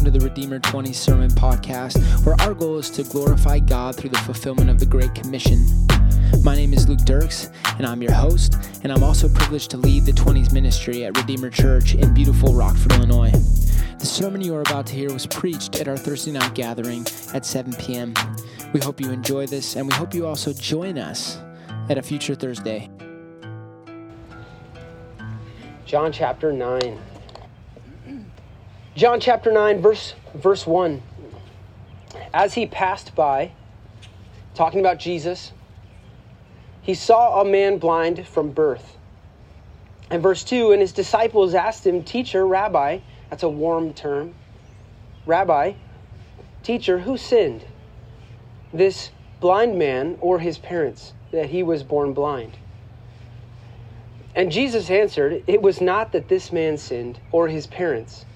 welcome to the Redeemer 20 Sermon Podcast, where our goal is to glorify God through the fulfillment of the Great Commission. My name is Luke Dirkse, and I'm your host, and I'm also privileged to lead the 20s ministry at Redeemer Church in beautiful Rockford, Illinois. The sermon you are about to hear was preached at our Thursday night gathering at 7 p.m. We hope you enjoy this, and we hope you also join us at a future Thursday. John chapter 9. John chapter 9, verse, verse 1. As he passed by, talking about Jesus, he saw a man blind from birth. And verse 2 And his disciples asked him, Teacher, Rabbi, that's a warm term. Rabbi, teacher, who sinned? This blind man or his parents, that he was born blind? And Jesus answered, It was not that this man sinned or his parents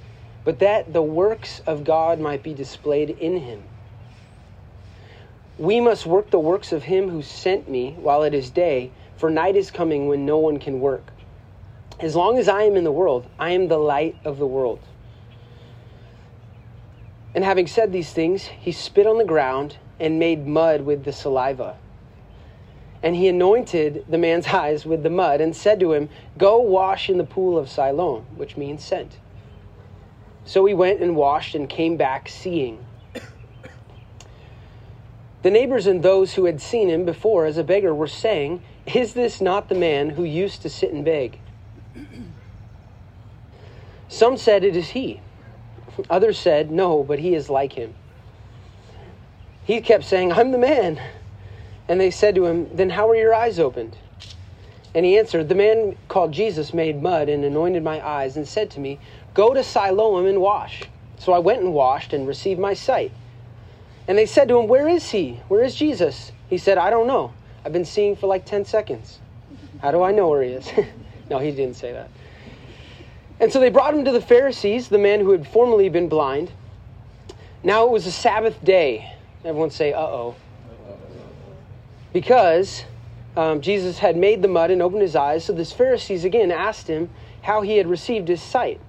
but that the works of God might be displayed in him. We must work the works of him who sent me while it is day, for night is coming when no one can work. As long as I am in the world, I am the light of the world. And having said these things, he spit on the ground and made mud with the saliva. And he anointed the man's eyes with the mud and said to him, Go wash in the pool of Siloam, which means sent. So he went and washed and came back seeing. The neighbors and those who had seen him before as a beggar were saying, Is this not the man who used to sit and beg? Some said, It is he. Others said, No, but he is like him. He kept saying, I'm the man. And they said to him, Then how are your eyes opened? And he answered, The man called Jesus made mud and anointed my eyes and said to me, Go to Siloam and wash. So I went and washed and received my sight. And they said to him, Where is he? Where is Jesus? He said, I don't know. I've been seeing for like 10 seconds. How do I know where he is? no, he didn't say that. And so they brought him to the Pharisees, the man who had formerly been blind. Now it was a Sabbath day. Everyone say, uh oh. Because um, Jesus had made the mud and opened his eyes. So the Pharisees again asked him how he had received his sight.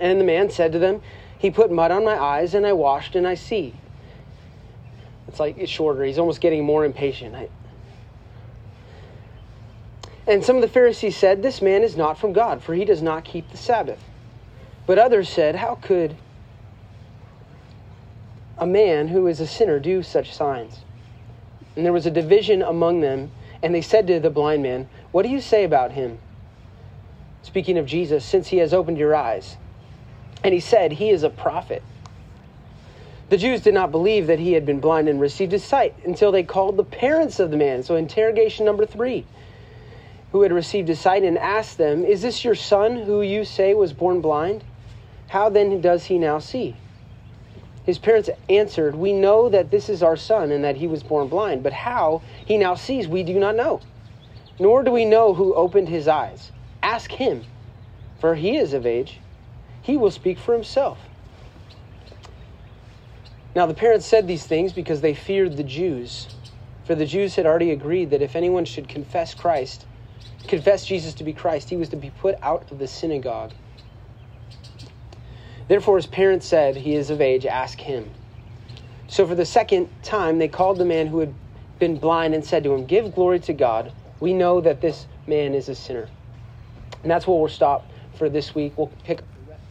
And the man said to them, He put mud on my eyes, and I washed, and I see. It's like it's shorter. He's almost getting more impatient. I... And some of the Pharisees said, This man is not from God, for he does not keep the Sabbath. But others said, How could a man who is a sinner do such signs? And there was a division among them, and they said to the blind man, What do you say about him? Speaking of Jesus, since he has opened your eyes. And he said, He is a prophet. The Jews did not believe that he had been blind and received his sight until they called the parents of the man. So, interrogation number three, who had received his sight, and asked them, Is this your son who you say was born blind? How then does he now see? His parents answered, We know that this is our son and that he was born blind, but how he now sees we do not know. Nor do we know who opened his eyes. Ask him, for he is of age he will speak for himself. Now, the parents said these things because they feared the Jews. For the Jews had already agreed that if anyone should confess Christ, confess Jesus to be Christ, he was to be put out of the synagogue. Therefore, his parents said, He is of age, ask him. So, for the second time, they called the man who had been blind and said to him, Give glory to God. We know that this man is a sinner. And that's where we'll stop for this week. We'll pick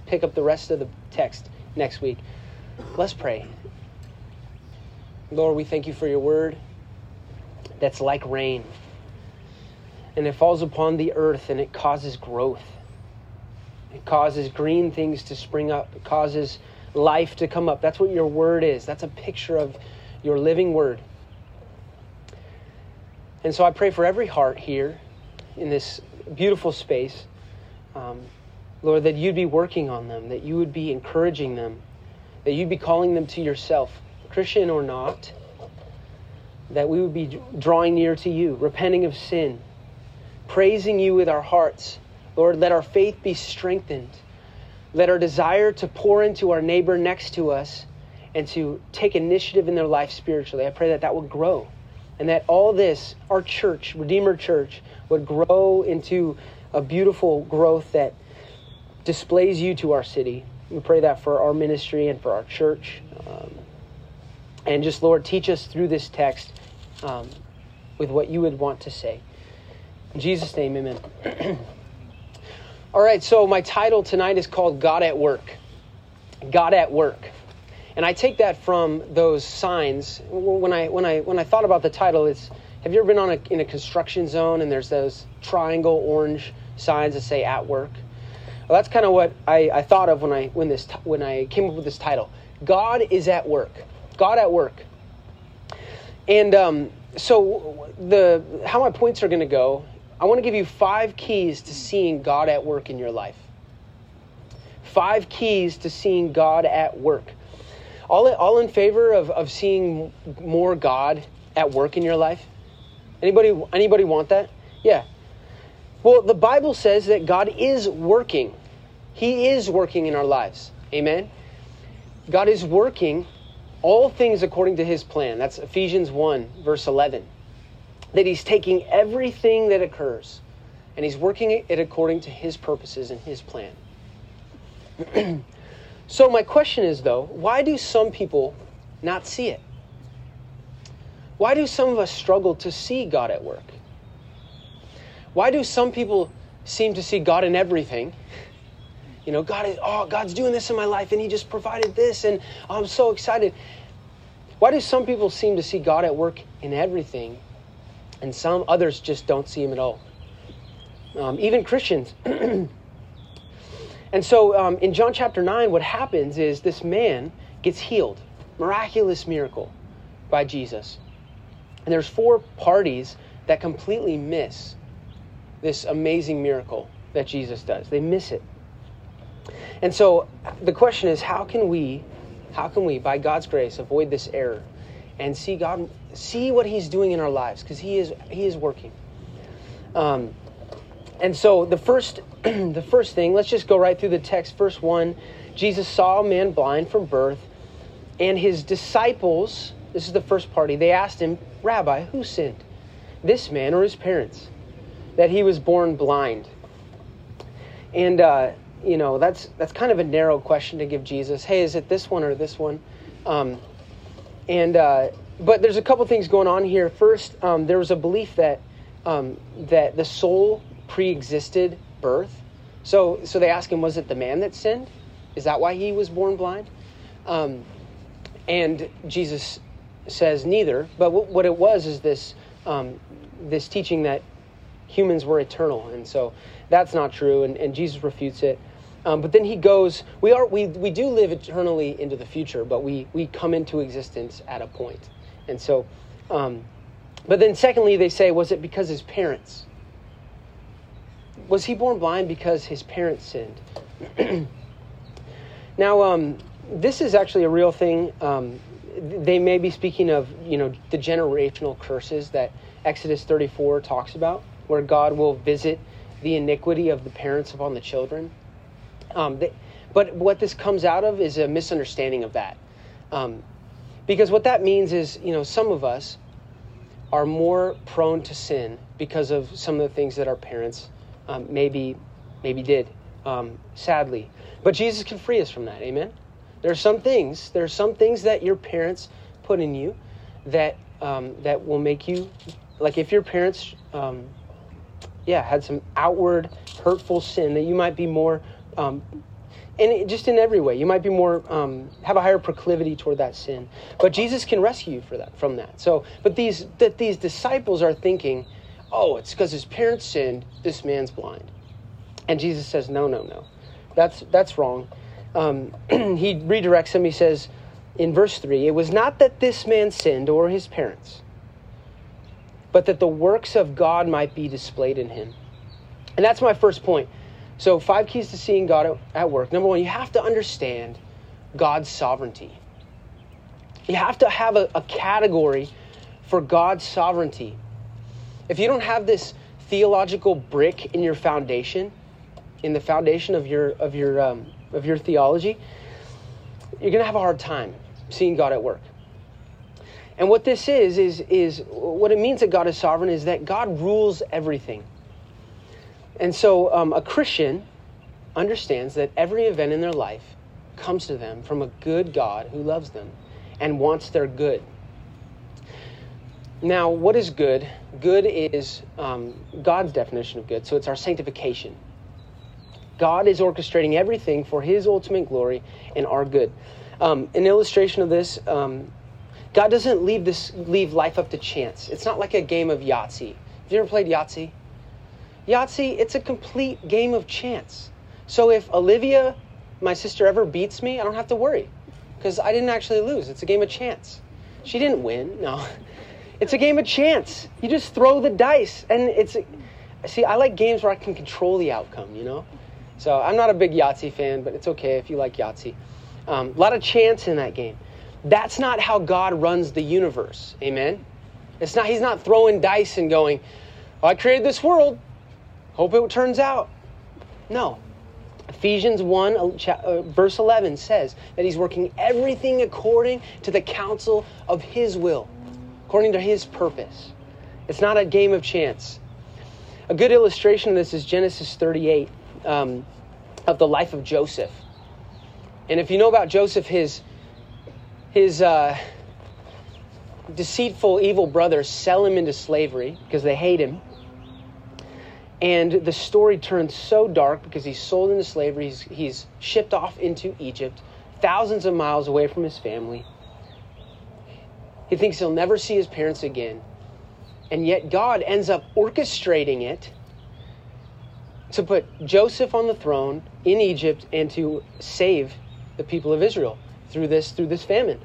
pick up the rest of the text next week. Let's pray. Lord, we thank you for your word that's like rain. And it falls upon the earth and it causes growth. It causes green things to spring up. It causes life to come up. That's what your word is. That's a picture of your living word. And so I pray for every heart here in this beautiful space. Um, Lord, that you'd be working on them, that you would be encouraging them, that you'd be calling them to yourself, Christian or not, that we would be drawing near to you, repenting of sin, praising you with our hearts. Lord, let our faith be strengthened. Let our desire to pour into our neighbor next to us and to take initiative in their life spiritually, I pray that that would grow. And that all this, our church, Redeemer Church, would grow into a beautiful growth that displays you to our city We pray that for our ministry and for our church. Um, and just, Lord, teach us through this text um, with what you would want to say. In Jesus' name, amen. All right, so my title tonight is called God at Work. God at Work. And I take that from those signs. When I, when I, when I thought about the title, it's have you ever been on a, in a construction zone and there's those triangle orange signs that say at work? Well, that's kind of what I, I thought of when I, when, this, when I came up with this title. God is at work. God at work. And um, so the how my points are going to go, I want to give you five keys to seeing God at work in your life. Five keys to seeing God at work. All, all in favor of, of seeing more God at work in your life? Anybody, anybody want that? Yeah. Well, the Bible says that God is working. He is working in our lives. Amen? God is working all things according to his plan. That's Ephesians 1, verse 11. That he's taking everything that occurs and he's working it according to his purposes and his plan. so, my question is though, why do some people not see it? Why do some of us struggle to see God at work? Why do some people seem to see God in everything? You know, God is, oh, God's doing this in my life and He just provided this and I'm so excited. Why do some people seem to see God at work in everything and some others just don't see Him at all? Um, even Christians. and so um, in John chapter 9, what happens is this man gets healed, miraculous miracle by Jesus. And there's four parties that completely miss this amazing miracle that Jesus does. They miss it. And so the question is how can we how can we by God's grace avoid this error and see God see what he's doing in our lives because he is he is working. Um, and so the first the first thing, let's just go right through the text. Verse 1, Jesus saw a man blind from birth and his disciples this is the first party. They asked him, Rabbi, who sinned? This man or his parents? That he was born blind. And, uh, you know, that's, that's kind of a narrow question to give Jesus. Hey, is it this one or this one? Um, and, uh, but there's a couple things going on here. First, um, there was a belief that, um, that the soul pre existed birth. So, so they ask him, was it the man that sinned? Is that why he was born blind? Um, and Jesus says neither. But what it was is this um, this teaching that humans were eternal, and so that's not true. And, and Jesus refutes it. Um, but then he goes, we are we, we do live eternally into the future, but we we come into existence at a point. And so, um, but then secondly, they say, was it because his parents? Was he born blind because his parents sinned? now, um, this is actually a real thing. Um, they may be speaking of you know the generational curses that Exodus 34 talks about, where God will visit the iniquity of the parents upon the children. Um, they, but what this comes out of is a misunderstanding of that, um, because what that means is you know some of us are more prone to sin because of some of the things that our parents um, maybe maybe did, um, sadly. But Jesus can free us from that. Amen. There are some things, there are some things that your parents put in you that um, that will make you like if your parents um, yeah had some outward hurtful sin that you might be more um, and just in every way you might be more um, have a higher proclivity toward that sin but jesus can rescue you for that from that so but these that these disciples are thinking oh it's because his parents sinned this man's blind and jesus says no no no that's that's wrong um, he redirects him. He says in verse 3 It was not that this man sinned or his parents, but that the works of God might be displayed in him. And that's my first point. So, five keys to seeing God at work. Number one, you have to understand God's sovereignty. You have to have a, a category for God's sovereignty. If you don't have this theological brick in your foundation, in the foundation of your of your um, of your theology, you're going to have a hard time seeing God at work. And what this is, is, is what it means that God is sovereign is that God rules everything. And so um, a Christian understands that every event in their life comes to them from a good God who loves them and wants their good. Now, what is good? Good is um, God's definition of good, so it's our sanctification. God is orchestrating everything for His ultimate glory and our good. Um, an illustration of this um, God doesn't leave this leave life up to chance. It's not like a game of Yahtzee. Have you ever played Yahtzee? Yahtzee, it's a complete game of chance. So if Olivia, my sister, ever beats me, I don't have to worry because I didn't actually lose. It's a game of chance. She didn't win. No, it's a game of chance. You just throw the dice, and it's. See, I like games where I can control the outcome. You know, so I'm not a big Yahtzee fan, but it's okay if you like Yahtzee. Um, a lot of chance in that game. That's not how God runs the universe. Amen. It's not. He's not throwing dice and going, "I created this world. Hope it turns out." No. Ephesians 1, uh, uh, verse 11 says that he's working everything according to the counsel of his will, according to his purpose. It's not a game of chance. A good illustration of this is Genesis 38 um, of the life of Joseph. And if you know about Joseph, his his uh, deceitful, evil brothers sell him into slavery because they hate him. And the story turns so dark because he's sold into slavery. He's, he's shipped off into Egypt, thousands of miles away from his family. He thinks he'll never see his parents again. And yet God ends up orchestrating it to put Joseph on the throne in Egypt and to save the people of Israel through this through this famine.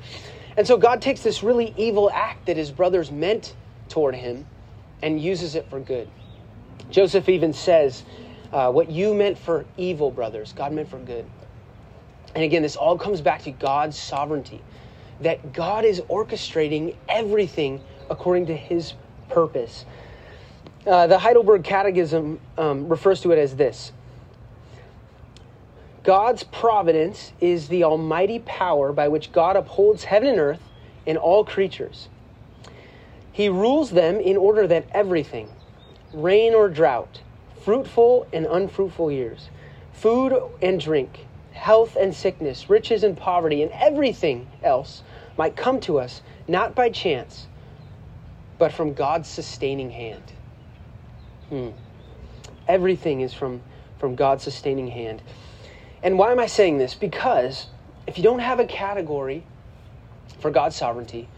And so God takes this really evil act that his brothers meant toward him and uses it for good. Joseph even says, uh, What you meant for evil, brothers, God meant for good. And again, this all comes back to God's sovereignty, that God is orchestrating everything according to his purpose. Uh, the Heidelberg Catechism um, refers to it as this God's providence is the almighty power by which God upholds heaven and earth and all creatures. He rules them in order that everything, rain or drought, fruitful and unfruitful years, food and drink, health and sickness, riches and poverty, and everything else might come to us not by chance, but from God's sustaining hand. Hmm. Everything is from, from God's sustaining hand. And why am I saying this? Because if you don't have a category for God's sovereignty,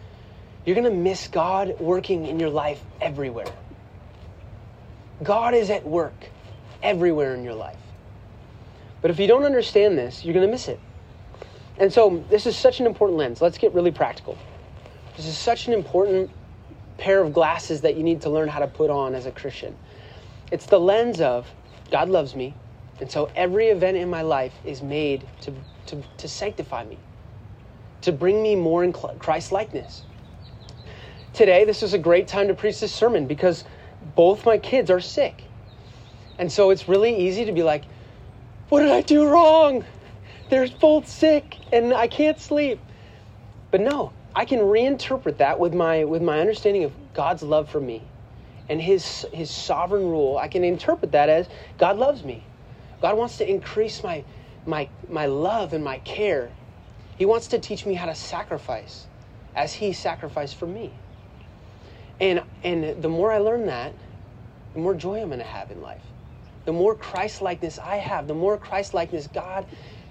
you're going to miss God working in your life everywhere. God is at work everywhere in your life. But if you don't understand this, you're going to miss it. And so, this is such an important lens. Let's get really practical. This is such an important pair of glasses that you need to learn how to put on as a Christian. It's the lens of God loves me, and so every event in my life is made to, to, to sanctify me, to bring me more in Christ likeness. Today, this is a great time to preach this sermon because both my kids are sick. And so it's really easy to be like, what did I do wrong? They're both sick and I can't sleep. But no, I can reinterpret that with my with my understanding of God's love for me and his his sovereign rule. I can interpret that as God loves me. God wants to increase my, my, my love and my care. He wants to teach me how to sacrifice as He sacrificed for me. And, and the more I learn that, the more joy I'm going to have in life. The more Christ likeness I have, the more Christ likeness God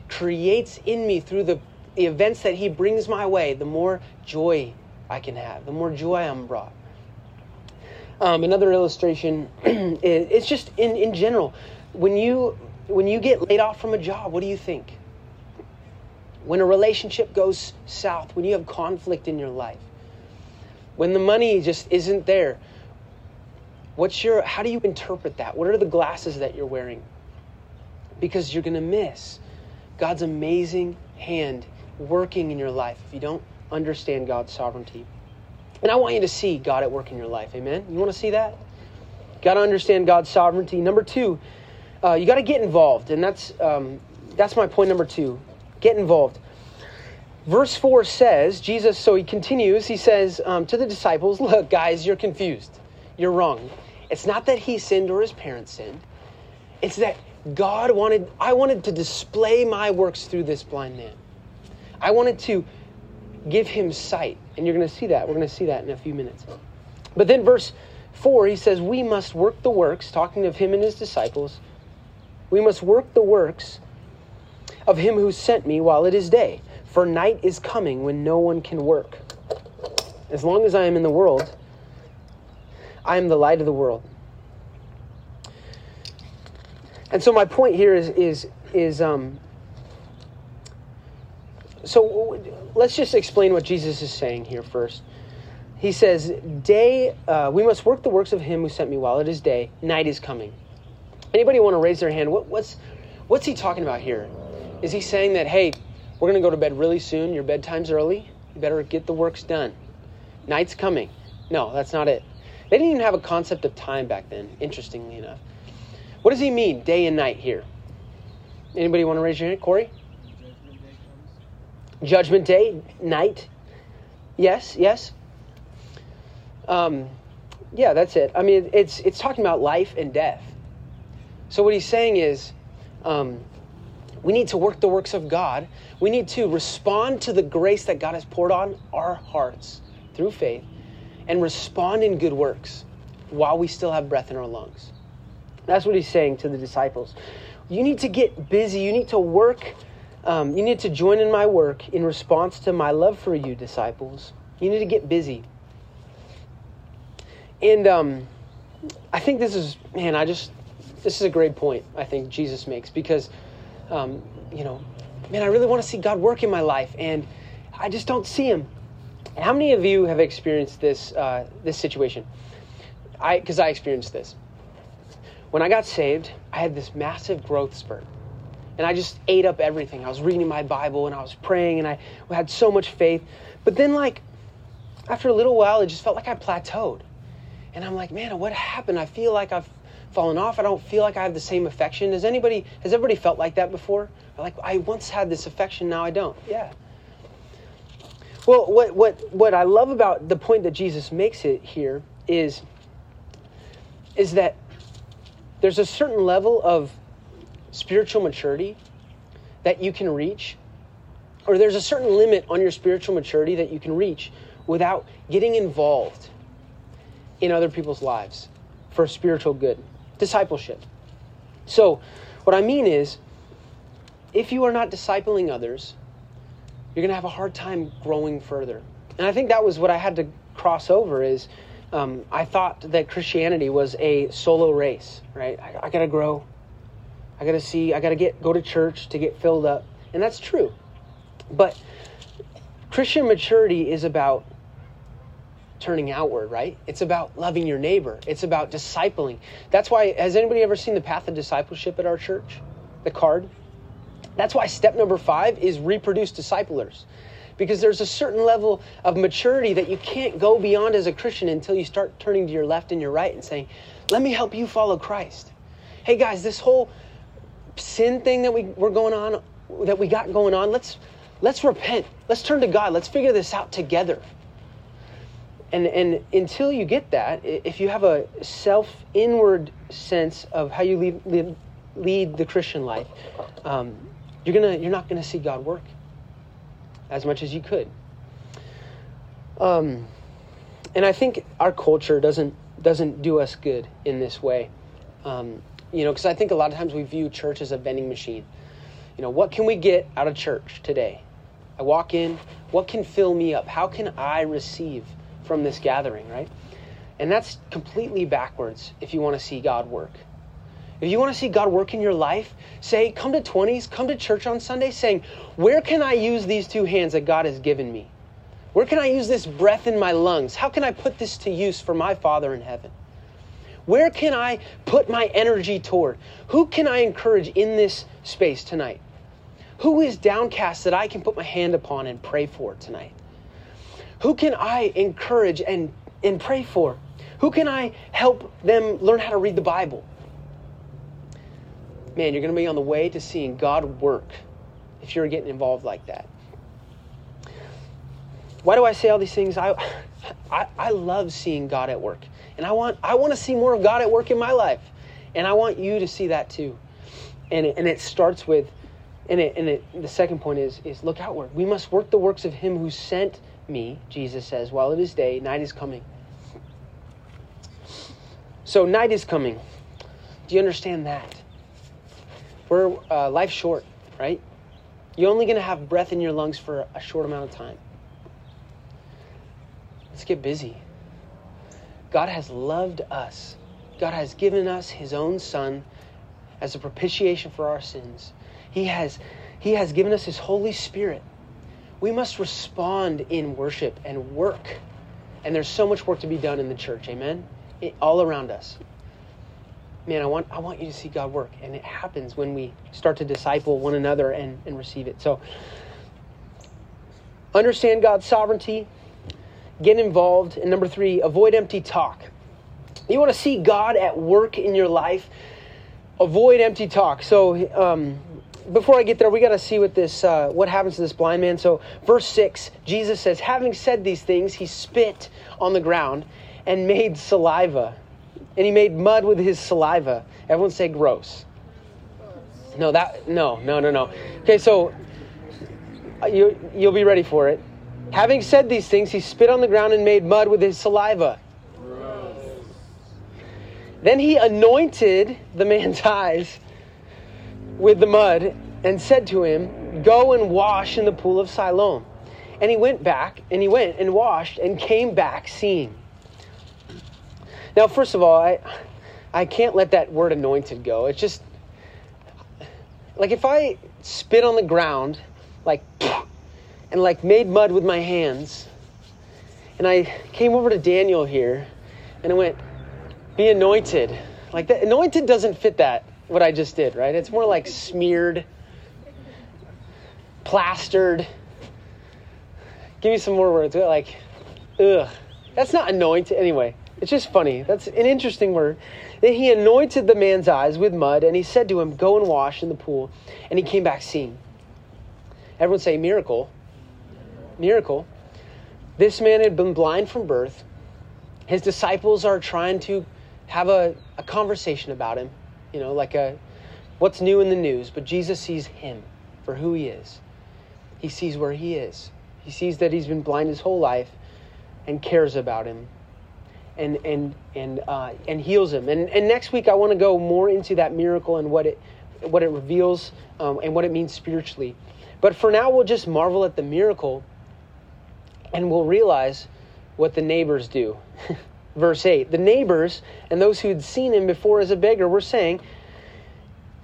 creates in me through the, the events that He brings my way, the more joy I can have, the more joy I'm brought. Um, another illustration it's just in, in general when you when you get laid off from a job, what do you think? When a relationship goes south, when you have conflict in your life, when the money just isn't there, what's your how do you interpret that? What are the glasses that you're wearing? Because you're going to miss God's amazing hand working in your life if you don't understand God's sovereignty. And I want you to see God at work in your life. Amen. You want to see that? Got to understand God's sovereignty. Number 2, uh, you got to get involved, and that's um, that's my point number two. Get involved. Verse four says Jesus. So he continues. He says um, to the disciples, "Look, guys, you're confused. You're wrong. It's not that he sinned or his parents sinned. It's that God wanted, I wanted to display my works through this blind man. I wanted to give him sight. And you're going to see that. We're going to see that in a few minutes. But then, verse 4, he says, We must work the works, talking of him and his disciples. We must work the works of him who sent me while it is day, for night is coming when no one can work. As long as I am in the world, I am the light of the world. And so my point here is is is um, so let's just explain what Jesus is saying here first. He says, "Day, uh, we must work the works of Him who sent me while it is day. Night is coming." Anybody want to raise their hand? What, what's what's he talking about here? Is he saying that hey, we're going to go to bed really soon? Your bedtime's early. You better get the works done. Night's coming. No, that's not it. They didn't even have a concept of time back then. Interestingly enough, what does he mean, day and night here? Anybody want to raise your hand, Corey? Judgment day, Judgment day night. Yes, yes. Um, yeah, that's it. I mean, it's it's talking about life and death. So what he's saying is, um, we need to work the works of God. We need to respond to the grace that God has poured on our hearts through faith, and respond in good works while we still have breath in our lungs. That's what he's saying to the disciples. You need to get busy. You need to work um, you need to join in my work in response to my love for you, disciples. You need to get busy. And um, I think this is, man, I just, this is a great point I think Jesus makes because, um, you know, man, I really want to see God work in my life and I just don't see Him. How many of you have experienced this, uh, this situation? I, because I experienced this. When I got saved, I had this massive growth spurt and I just ate up everything. I was reading my Bible and I was praying and I had so much faith. But then, like, after a little while, it just felt like I plateaued. And I'm like, man, what happened? I feel like I've fallen off. I don't feel like I have the same affection. Has anybody, has everybody felt like that before? Like, I once had this affection, now I don't. Yeah. Well, what, what, what I love about the point that Jesus makes it here is, is that there's a certain level of spiritual maturity that you can reach, or there's a certain limit on your spiritual maturity that you can reach without getting involved in other people's lives for spiritual good, discipleship. So, what I mean is, if you are not discipling others, you're going to have a hard time growing further. And I think that was what I had to cross over is um, I thought that Christianity was a solo race, right? I, I got to grow. I got to see, I got to get go to church to get filled up. And that's true. But Christian maturity is about turning outward, right? It's about loving your neighbor. It's about discipling. That's why has anybody ever seen the path of discipleship at our church? The card? That's why step number 5 is reproduce disciplers. Because there's a certain level of maturity that you can't go beyond as a Christian until you start turning to your left and your right and saying, "Let me help you follow Christ." Hey guys, this whole sin thing that we, we're going on, that we got going on, let's, let's repent. Let's turn to God. Let's figure this out together. And, and until you get that, if you have a self inward sense of how you lead, lead, lead the Christian life, um, you're, gonna, you're not to see God work as much as you could. Um, and I think our culture doesn't, doesn't do us good in this way. Um, you know, because I think a lot of times we view church as a vending machine. You know, what can we get out of church today? I walk in, what can fill me up? How can I receive from this gathering, right? And that's completely backwards if you want to see God work. If you want to see God work in your life, say, come to 20s, come to church on Sunday saying, where can I use these two hands that God has given me? Where can I use this breath in my lungs? How can I put this to use for my Father in heaven? Where can I put my energy toward? Who can I encourage in this space tonight? Who is downcast that I can put my hand upon and pray for tonight? Who can I encourage and, and pray for? Who can I help them learn how to read the Bible? Man, you're going to be on the way to seeing God work if you're getting involved like that. Why do I say all these things? I, I, I love seeing God at work. And I want, I want to see more of God at work in my life. And I want you to see that too. And it, and it starts with, and, it, and it, the second point is, is look outward. We must work the works of him who sent me, Jesus says, while it is day, night is coming. So night is coming. Do you understand that? We're uh, life's short, right? You're only going to have breath in your lungs for a short amount of time. Let's get busy. God has loved us. God has given us his own son as a propitiation for our sins. He has he has given us his Holy Spirit. We must respond in worship and work. And there's so much work to be done in the church. Amen. It, all around us man, I want, I want you to see God work. And it happens when we start to disciple one another and, and receive it. So, understand God's sovereignty, get involved. And number three, avoid empty talk. You want to see God at work in your life, avoid empty talk. So, um, before I get there, we got to see what this, uh, what happens to this blind man. So, verse six, Jesus says, having said these things, he spit on the ground and made saliva and he made mud with his saliva. Everyone say gross. No, that no, no, no, no. Okay, so uh, you you'll be ready for it. Having said these things, he spit on the ground and made mud with his saliva. Gross. Then he anointed the man's eyes with the mud and said to him, "Go and wash in the pool of Siloam." And he went back and he went and washed and came back seeing. Now, first of all, I, I can't let that word anointed go. It's just like if I spit on the ground, like, and like made mud with my hands, and I came over to Daniel here and I went, be anointed. Like that, anointed doesn't fit that, what I just did, right? It's more like smeared, plastered. Give me some more words. Like, ugh. That's not anointed. Anyway, it's just funny. That's an interesting word. Then he anointed the man's eyes with mud, and he said to him, Go and wash in the pool. And he came back seeing. Everyone say, Miracle. Miracle. This man had been blind from birth. His disciples are trying to have a, a conversation about him, you know, like a what's new in the news. But Jesus sees him for who he is. He sees where he is. He sees that he's been blind his whole life and cares about him and and and uh, and heals him. And and next week I want to go more into that miracle and what it what it reveals um, and what it means spiritually. But for now, we'll just marvel at the miracle, and we'll realize what the neighbors do. Verse eight: The neighbors and those who had seen him before as a beggar were saying,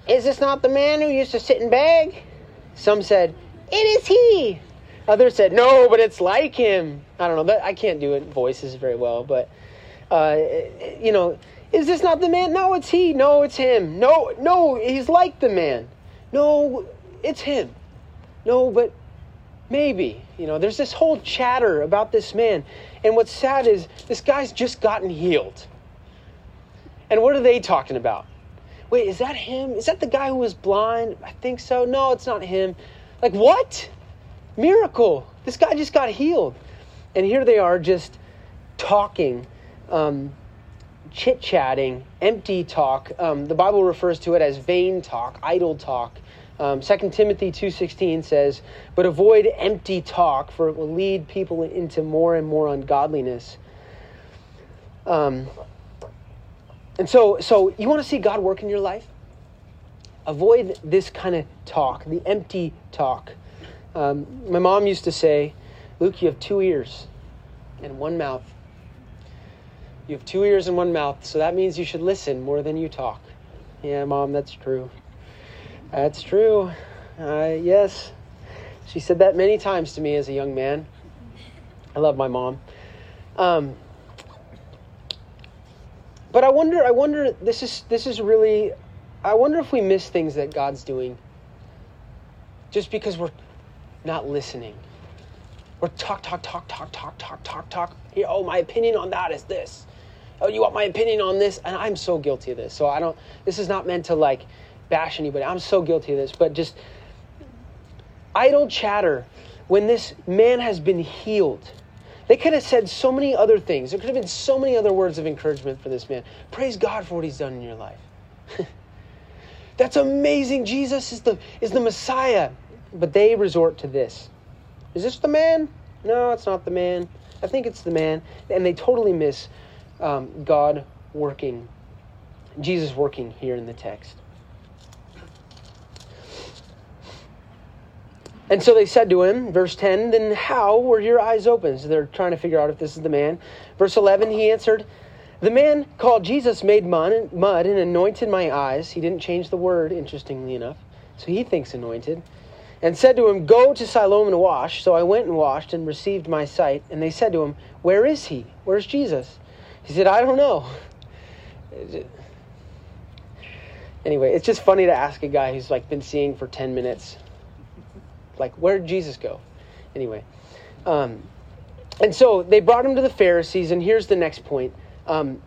"Is this not the man who used to sit and beg?" Some said, "It is he." Others said, "No, but it's like him." I don't know. That, I can't do it voices very well, but uh, you know, is this not the man? No, it's he. No, it's him. No, no, he's like the man. No, it's him. No, but maybe. You know, there's this whole chatter about this man. And what's sad is this guy's just gotten healed. And what are they talking about? Wait, is that him? Is that the guy who was blind? I think so. No, it's not him. Like, what? Miracle. This guy just got healed. And here they are just talking um, chit chatting, empty talk. Um, the Bible refers to it as vain talk, idle talk. Um, 2 Timothy 2.16 says, But avoid empty talk, for it will lead people into more and more ungodliness. Um, and so, so you want to see God work in your life? Avoid this kind of talk, the empty talk. Um, my mom used to say, Luke, you have two ears and one mouth. You have two ears and one mouth, so that means you should listen more than you talk. Yeah, Mom, that's true. That's true. Uh, yes. She said that many times to me as a young man. I love my mom. Um, but I wonder, I wonder, this is, this is really, I wonder if we miss things that God's doing just because we're not listening. We're talk, talk, talk, talk, talk, talk, talk, talk. Oh, my opinion on that is this oh, you want my opinion on this? And I'm so guilty of this. So I don't, this is not meant to like bash anybody. I'm so guilty of this. But just idle chatter when this man has been healed. They could have said so many other things. There could have been so many other words of encouragement for this man. Praise God for what he's done in your life. That's amazing. Jesus is the, is the Messiah. But they resort to this Is this the man? No, it's not the man. I think it's the man. And they totally miss um, God working, Jesus working here in the text. And so they said to him, verse 10, Then how were your eyes open? So they're trying to figure out if this is the man. Verse 11, he answered, The man called Jesus made mud, mud and anointed my eyes. He didn't change the word, interestingly enough. So he thinks anointed. And said to him, Go to Siloam and wash. So I went and washed and received my sight. And they said to him, Where is he? Where's Jesus? He said, I don't know. Anyway, it's just funny to ask a guy who's like been seeing for 10 minutes like, where did Jesus go? Anyway. Um, and so they brought him to the Pharisees, and here's the next point um,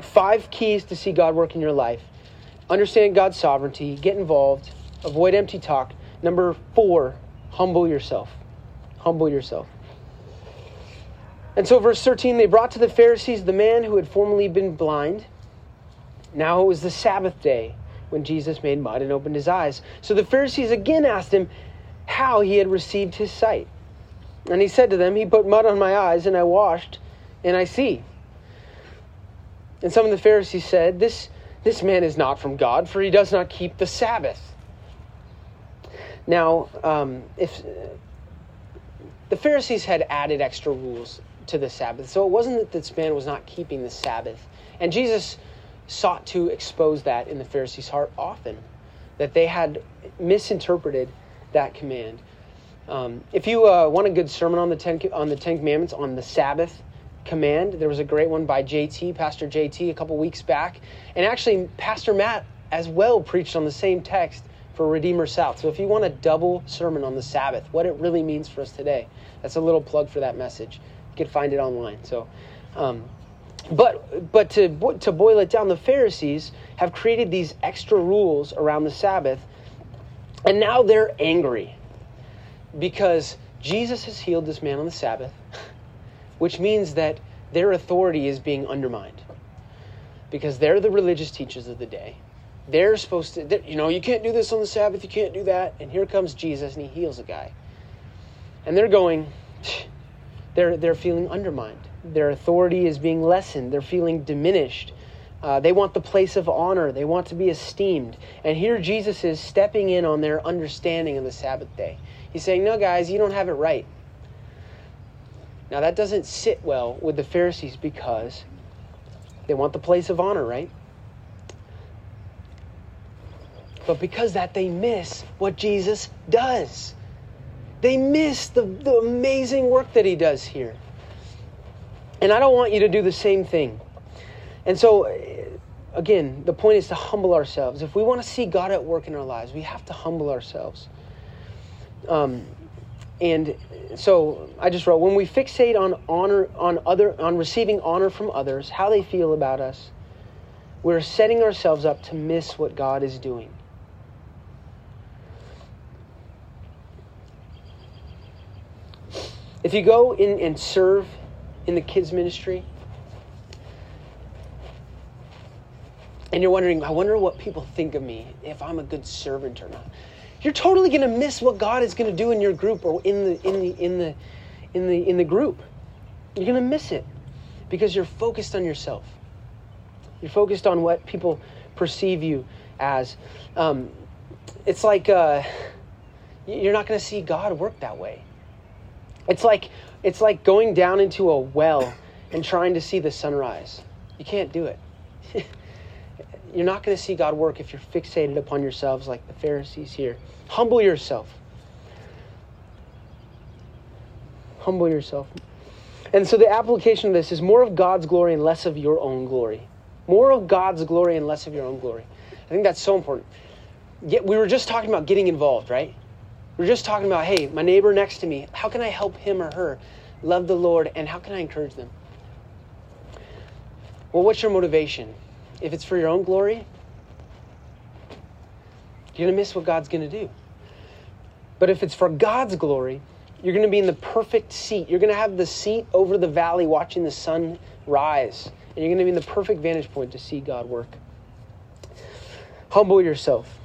five keys to see God work in your life understand God's sovereignty, get involved, avoid empty talk. Number four, humble yourself. Humble yourself. And so, verse 13, they brought to the Pharisees the man who had formerly been blind. Now it was the Sabbath day when Jesus made mud and opened his eyes. So the Pharisees again asked him, how he had received his sight. And he said to them, He put mud on my eyes, and I washed, and I see. And some of the Pharisees said, This, this man is not from God, for he does not keep the Sabbath. Now, um, if the Pharisees had added extra rules to the Sabbath, so it wasn't that this man was not keeping the Sabbath. And Jesus sought to expose that in the Pharisees' heart often, that they had misinterpreted that command. Um, if you uh, want a good sermon on the Ten on the Ten Commandments on the Sabbath command, there was a great one by JT, Pastor JT, a couple weeks back, and actually Pastor Matt as well preached on the same text for Redeemer South. So if you want a double sermon on the Sabbath, what it really means for us today, that's a little plug for that message. You can find it online. So. Um, but but to to boil it down, the Pharisees have created these extra rules around the Sabbath and now they're angry because Jesus has healed this man on the Sabbath, which means that their authority is being undermined because they're the religious teachers of the day. They're supposed to, you know, you can't do this on the Sabbath, you can't do that. And here comes Jesus and he heals a guy. And they're going, they're, they're feeling undermined. Their authority is being lessened, they're feeling diminished. Uh, they want the place of honor. They want to be esteemed. And here Jesus is stepping in on their understanding of the Sabbath day. He's saying, No, guys, you don't have it right. Now, that doesn't sit well with the Pharisees because they want the place of honor, right? But because that, they miss what Jesus does. They miss the, the amazing work that he does here. And I don't want you to do the same thing. And so, again, the point is to humble ourselves. If we want to see God at work in our lives, we have to humble ourselves. Um, and so I just wrote when we fixate on honor on other on receiving honor from others, how they feel about us, we're setting ourselves up to miss what God is doing. If you go in and serve in the kids ministry, and you're wondering, I wonder what people think of me if I'm a good servant or not. You're totally going to miss what God is going to do in your group or in the in the in the in the in the group. You're going to miss it because you're focused on yourself. You're focused on what people perceive you as. Um, it's like uh, you're not going to see God work that way. It's like it's like going down into a well and trying to see the sunrise. You can't do it. You're not going to see God work if you're fixated upon yourselves like the Pharisees here. Humble yourself. Humble yourself. And so the application of this is more of God's glory and less of your own glory. More of God's glory and less of your own glory. I think that's so important. Yet we were just talking about getting involved, right? We are just talking about, hey, my neighbor next to me, how can I help him or her love the Lord and how can I encourage them? Well, what's your motivation? If it's for your own glory, you're going to miss what God's going to do. But if it's for God's glory, you're going to be in the perfect seat. You're going to have the seat over the valley watching the sun rise. And you're going to be in the perfect vantage point to see God work. Humble yourself.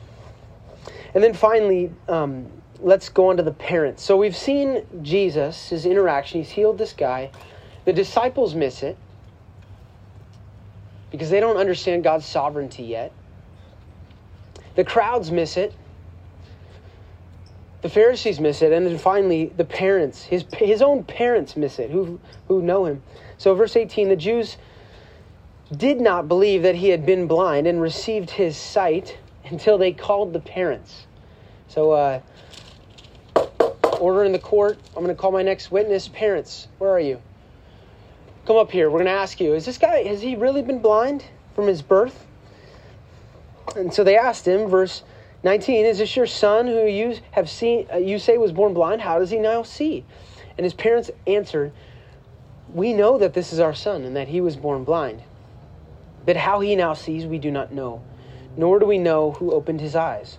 And then finally, um, let's go on to the parents. So we've seen Jesus, his interaction. He's healed this guy. The disciples miss it because they don't understand God's sovereignty yet. The crowds miss it. The Pharisees miss it. And then finally, the parents, his, his own parents miss it, who, who know him. So, verse 18 the Jews did not believe that he had been blind and received his sight until they called the parents. So, uh, order in the court. I'm going to call my next witness. Parents, where are you? Come up here. We're going to ask you, is this guy, has he really been blind from his birth? And so they asked him, verse 19, is this your son who you have seen, uh, you say was born blind? How does he now see? And his parents answered, we know that this is our son and that he was born blind. But how he now sees, we do not know, nor do we know who opened his eyes.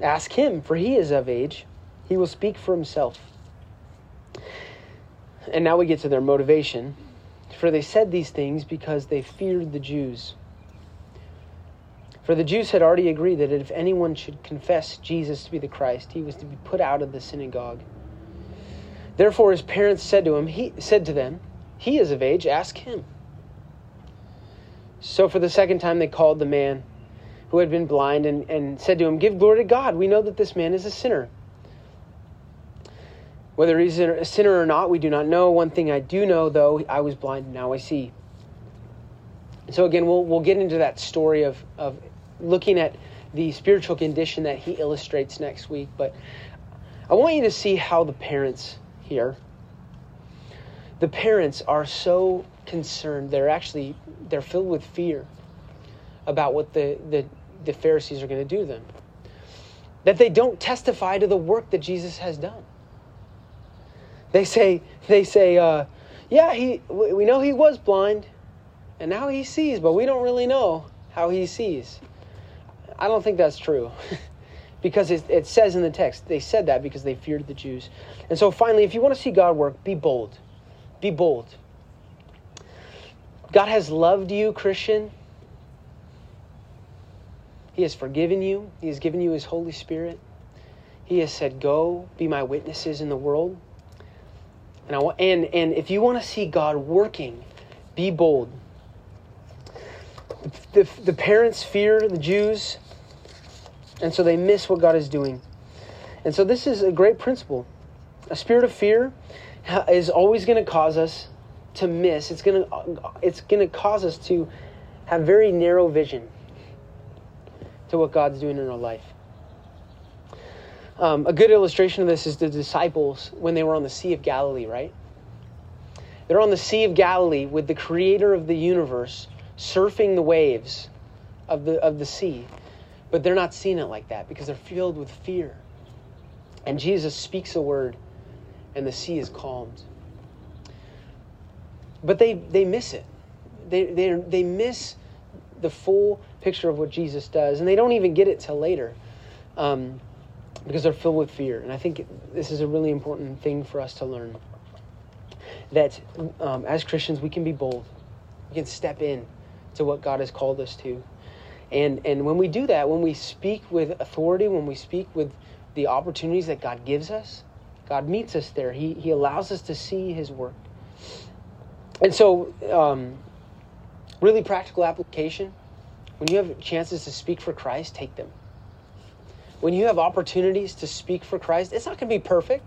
Ask him, for he is of age. He will speak for himself. And now we get to their motivation. For they said these things because they feared the Jews. For the Jews had already agreed that if anyone should confess Jesus to be the Christ, he was to be put out of the synagogue. Therefore his parents said to him, he said to them, He is of age, ask him. So for the second time they called the man who had been blind and, and said to him, Give glory to God. We know that this man is a sinner. Whether he's a sinner or not, we do not know. One thing I do know, though, I was blind, now I see. So again, we'll, we'll get into that story of, of looking at the spiritual condition that he illustrates next week. But I want you to see how the parents here, the parents are so concerned. They're actually, they're filled with fear about what the, the, the Pharisees are going to do them. That they don't testify to the work that Jesus has done. They say, they say, uh, yeah, he, we know he was blind, and now he sees, but we don't really know how he sees. I don't think that's true. because it, it, says in the text, they said that because they feared the Jews. And so finally, if you want to see God work, be bold. Be bold. God has loved you, Christian. He has forgiven you. He has given you His Holy Spirit. He has said, Go, be my witnesses in the world. And, I, and, and if you want to see God working, be bold. The, the, the parents fear the Jews, and so they miss what God is doing. And so this is a great principle. A spirit of fear is always going to cause us to miss. It's going to it's going to cause us to have very narrow vision to what God's doing in our life. Um, a good illustration of this is the disciples when they were on the Sea of Galilee, right? They're on the Sea of Galilee with the creator of the universe surfing the waves of the, of the sea. But they're not seeing it like that because they're filled with fear. And Jesus speaks a word, and the sea is calmed. But they, they miss it. They, they, they miss the full picture of what Jesus does, and they don't even get it till later. Um, because they're filled with fear. And I think this is a really important thing for us to learn that um, as Christians, we can be bold, we can step in to what God has called us to. And, and when we do that, when we speak with authority, when we speak with the opportunities that God gives us, God meets us there. He, he allows us to see His work. And so, um, really practical application when you have chances to speak for Christ, take them when you have opportunities to speak for Christ, it's not going to be perfect.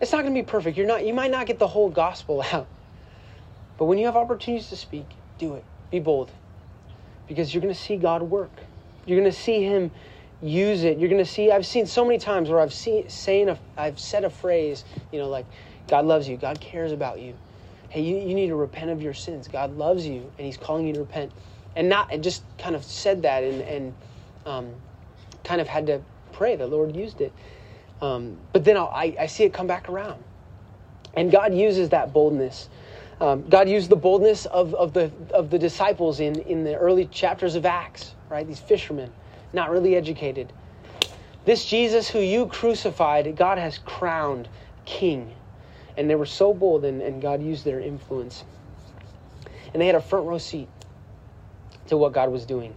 It's not going to be perfect. You're not you might not get the whole gospel out. But when you have opportunities to speak, do it. Be bold. Because you're going to see God work. You're going to see him use it. You're going to see I've seen so many times where I've seen saying a, I've said a phrase, you know, like God loves you. God cares about you. Hey, you, you need to repent of your sins. God loves you and he's calling you to repent. And not and just kind of said that and and um, kind of had to pray. The Lord used it. Um, but then I, I see it come back around. And God uses that boldness. Um, God used the boldness of, of, the, of the disciples in, in the early chapters of Acts, right? These fishermen, not really educated. This Jesus who you crucified, God has crowned king. And they were so bold, and, and God used their influence. And they had a front row seat to what God was doing.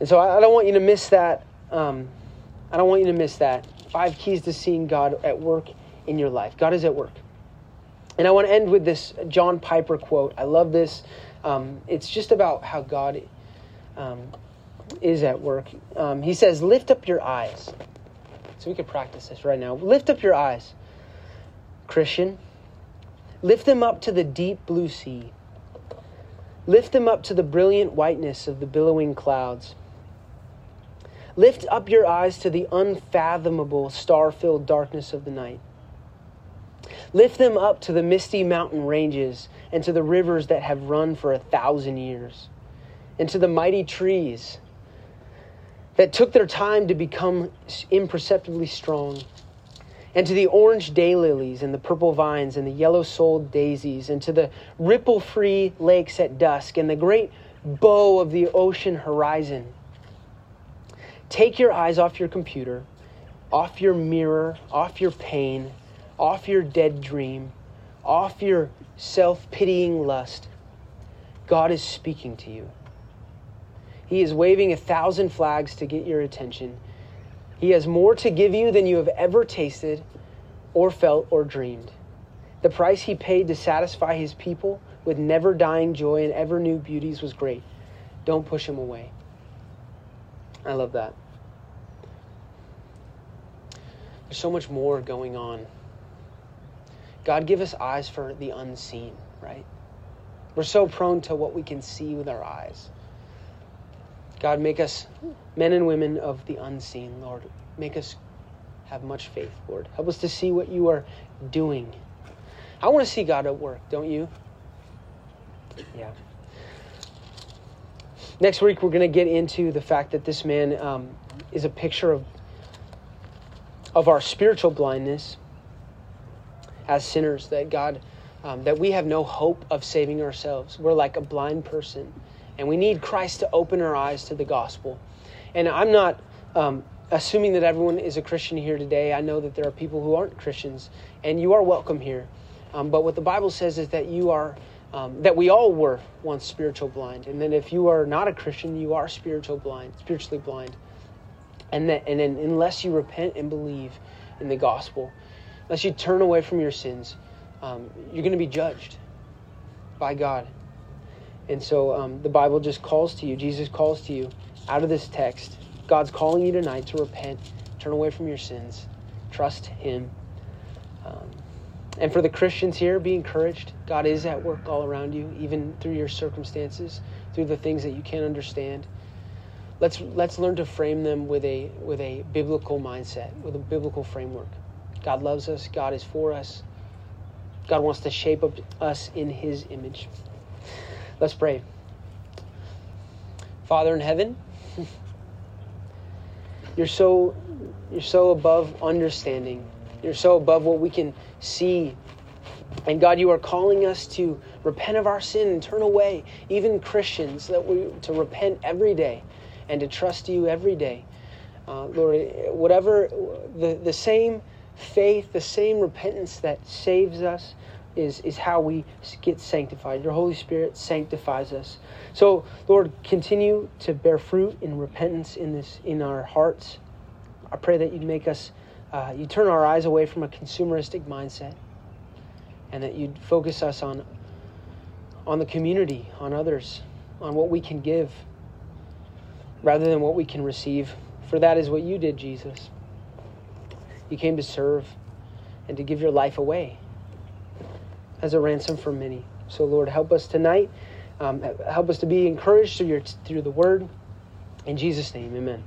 And so I, I don't want you to miss that. Um, I don't want you to miss that. Five keys to seeing God at work in your life. God is at work. And I want to end with this John Piper quote. I love this. Um, it's just about how God um, is at work. Um, he says, Lift up your eyes. So we could practice this right now. Lift up your eyes, Christian. Lift them up to the deep blue sea. Lift them up to the brilliant whiteness of the billowing clouds. Lift up your eyes to the unfathomable star filled darkness of the night. Lift them up to the misty mountain ranges and to the rivers that have run for a thousand years, and to the mighty trees that took their time to become imperceptibly strong, and to the orange daylilies and the purple vines and the yellow souled daisies, and to the ripple free lakes at dusk and the great bow of the ocean horizon. Take your eyes off your computer, off your mirror, off your pain, off your dead dream, off your self pitying lust. God is speaking to you. He is waving a thousand flags to get your attention. He has more to give you than you have ever tasted or felt or dreamed. The price he paid to satisfy his people with never dying joy and ever new beauties was great. Don't push him away. I love that. There's so much more going on. God, give us eyes for the unseen, right? We're so prone to what we can see with our eyes. God, make us men and women of the unseen, Lord. Make us have much faith, Lord. Help us to see what you are doing. I want to see God at work, don't you? Yeah. Next week, we're going to get into the fact that this man um, is a picture of, of our spiritual blindness as sinners, that God, um, that we have no hope of saving ourselves. We're like a blind person and we need Christ to open our eyes to the gospel. And I'm not um, assuming that everyone is a Christian here today. I know that there are people who aren't Christians, and you are welcome here. Um, but what the Bible says is that you are, um, that we all were once spiritual blind, and then if you are not a Christian, you are spiritual blind, spiritually blind. And that, and then unless you repent and believe in the gospel, unless you turn away from your sins, um, you're going to be judged by God. And so um, the Bible just calls to you, Jesus calls to you out of this text. God's calling you tonight to repent, turn away from your sins, trust Him. Um, and for the Christians here, be encouraged. God is at work all around you, even through your circumstances, through the things that you can't understand. Let's, let's learn to frame them with a, with a biblical mindset, with a biblical framework. God loves us, God is for us, God wants to shape us in His image. Let's pray. Father in heaven, you're so you're so above understanding. You're so above what we can see. And God, you are calling us to repent of our sin and turn away, even Christians, that we to repent every day and to trust you every day. Uh, Lord, whatever the, the same faith, the same repentance that saves us, is, is how we get sanctified. Your Holy Spirit sanctifies us. So, Lord, continue to bear fruit in repentance in this in our hearts. I pray that you'd make us, uh, you turn our eyes away from a consumeristic mindset, and that you'd focus us on on the community, on others, on what we can give, rather than what we can receive. For that is what you did, Jesus. You came to serve and to give your life away as a ransom for many. So, Lord, help us tonight. Um, help us to be encouraged through, your, through the word. In Jesus' name, amen.